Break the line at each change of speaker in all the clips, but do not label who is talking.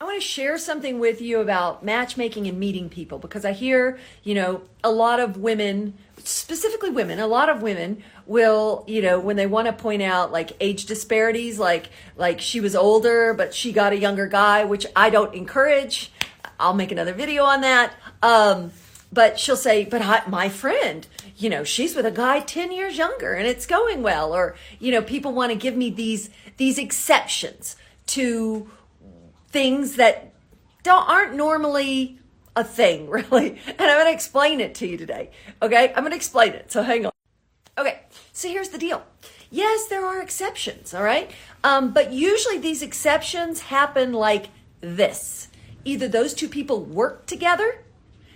I want to share something with you about matchmaking and meeting people because I hear, you know, a lot of women, specifically women, a lot of women will, you know, when they want to point out like age disparities, like like she was older but she got a younger guy, which I don't encourage. I'll make another video on that. Um, but she'll say, "But I, my friend, you know, she's with a guy 10 years younger and it's going well." Or, you know, people want to give me these these exceptions to things that don't aren't normally a thing, really. And I'm going to explain it to you today. Okay? I'm going to explain it. So hang on. Okay. So here's the deal. Yes, there are exceptions, all right? Um, but usually these exceptions happen like this. Either those two people work together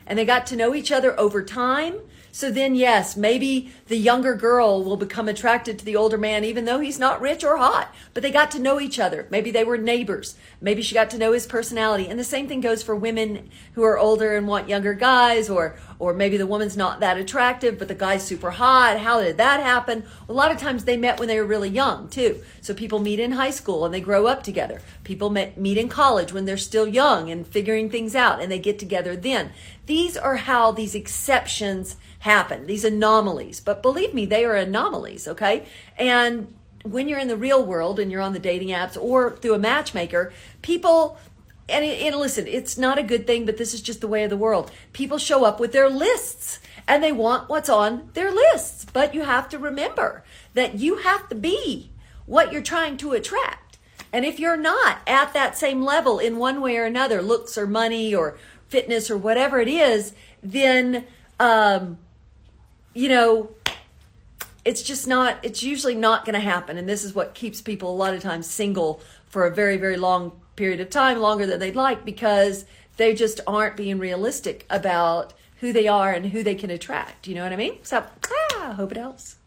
and they got to know each other over time so then, yes, maybe the younger girl will become attracted to the older man, even though he's not rich or hot. But they got to know each other. Maybe they were neighbors. Maybe she got to know his personality. And the same thing goes for women who are older and want younger guys, or or maybe the woman's not that attractive, but the guy's super hot. How did that happen? A lot of times they met when they were really young too. So people meet in high school and they grow up together. People meet in college when they're still young and figuring things out, and they get together then. These are how these exceptions happen, these anomalies. But believe me, they are anomalies, okay? And when you're in the real world and you're on the dating apps or through a matchmaker, people and, and listen, it's not a good thing, but this is just the way of the world. People show up with their lists and they want what's on their lists. But you have to remember that you have to be what you're trying to attract. And if you're not at that same level in one way or another, looks or money or fitness or whatever it is, then um, you know, it's just not, it's usually not going to happen. And this is what keeps people a lot of times single for a very, very long period of time, longer than they'd like, because they just aren't being realistic about who they are and who they can attract. You know what I mean? So, ah, hope it helps.